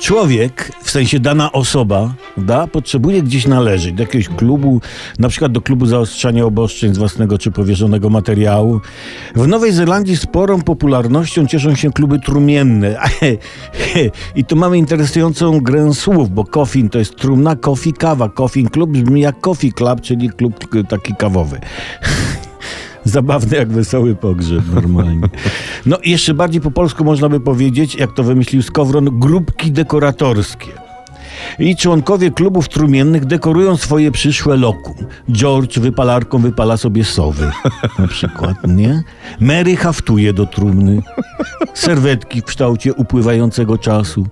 Człowiek, w sensie dana osoba, da, potrzebuje gdzieś należeć, do jakiegoś klubu, na przykład do klubu zaostrzania obostrzeń z własnego czy powierzonego materiału. W Nowej Zelandii sporą popularnością cieszą się kluby trumienne. I tu mamy interesującą grę słów, bo coffin to jest trumna, coffee, kawa. Coffin Club brzmi jak coffee club, czyli klub taki kawowy. Zabawny jak wesoły pogrzeb normalnie. No i jeszcze bardziej po polsku można by powiedzieć, jak to wymyślił Skowron, grupki dekoratorskie. I członkowie klubów trumiennych dekorują swoje przyszłe lokum. George wypalarką wypala sobie sowy, na przykład, nie? Mary haftuje do trumny. Serwetki w kształcie upływającego czasu.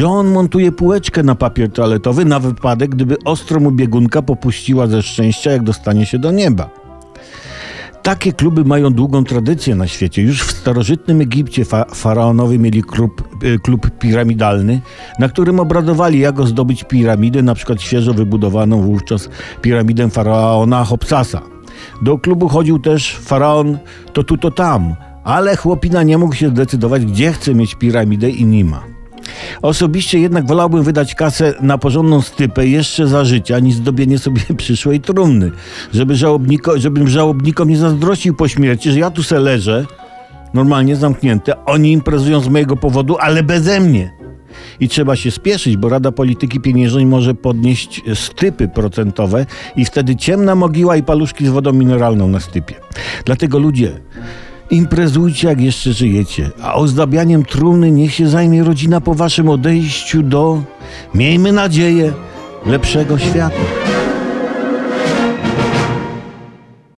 John montuje półeczkę na papier toaletowy na wypadek, gdyby ostro mu biegunka popuściła ze szczęścia, jak dostanie się do nieba. Takie kluby mają długą tradycję na świecie. Już w starożytnym Egipcie fa faraonowie mieli klub, y, klub piramidalny, na którym obradowali, jak zdobyć piramidę, na przykład świeżo wybudowaną wówczas piramidę faraona Hopsasa. Do klubu chodził też faraon to tu, to tam, ale chłopina nie mógł się zdecydować, gdzie chce mieć piramidę i nie ma. Osobiście jednak wolałbym wydać kasę na porządną stypę jeszcze za życia, niż zdobienie sobie przyszłej trumny. Żeby żałobniko, żebym żałobnikom nie zazdrościł po śmierci, że ja tu se leżę, normalnie zamknięte, oni imprezują z mojego powodu, ale beze mnie. I trzeba się spieszyć, bo Rada Polityki Pieniężnej może podnieść stypy procentowe i wtedy ciemna mogiła i paluszki z wodą mineralną na stypie. Dlatego ludzie, Imprezujcie, jak jeszcze żyjecie, a ozdabianiem trumny niech się zajmie rodzina po waszym odejściu do, miejmy nadzieję, lepszego świata.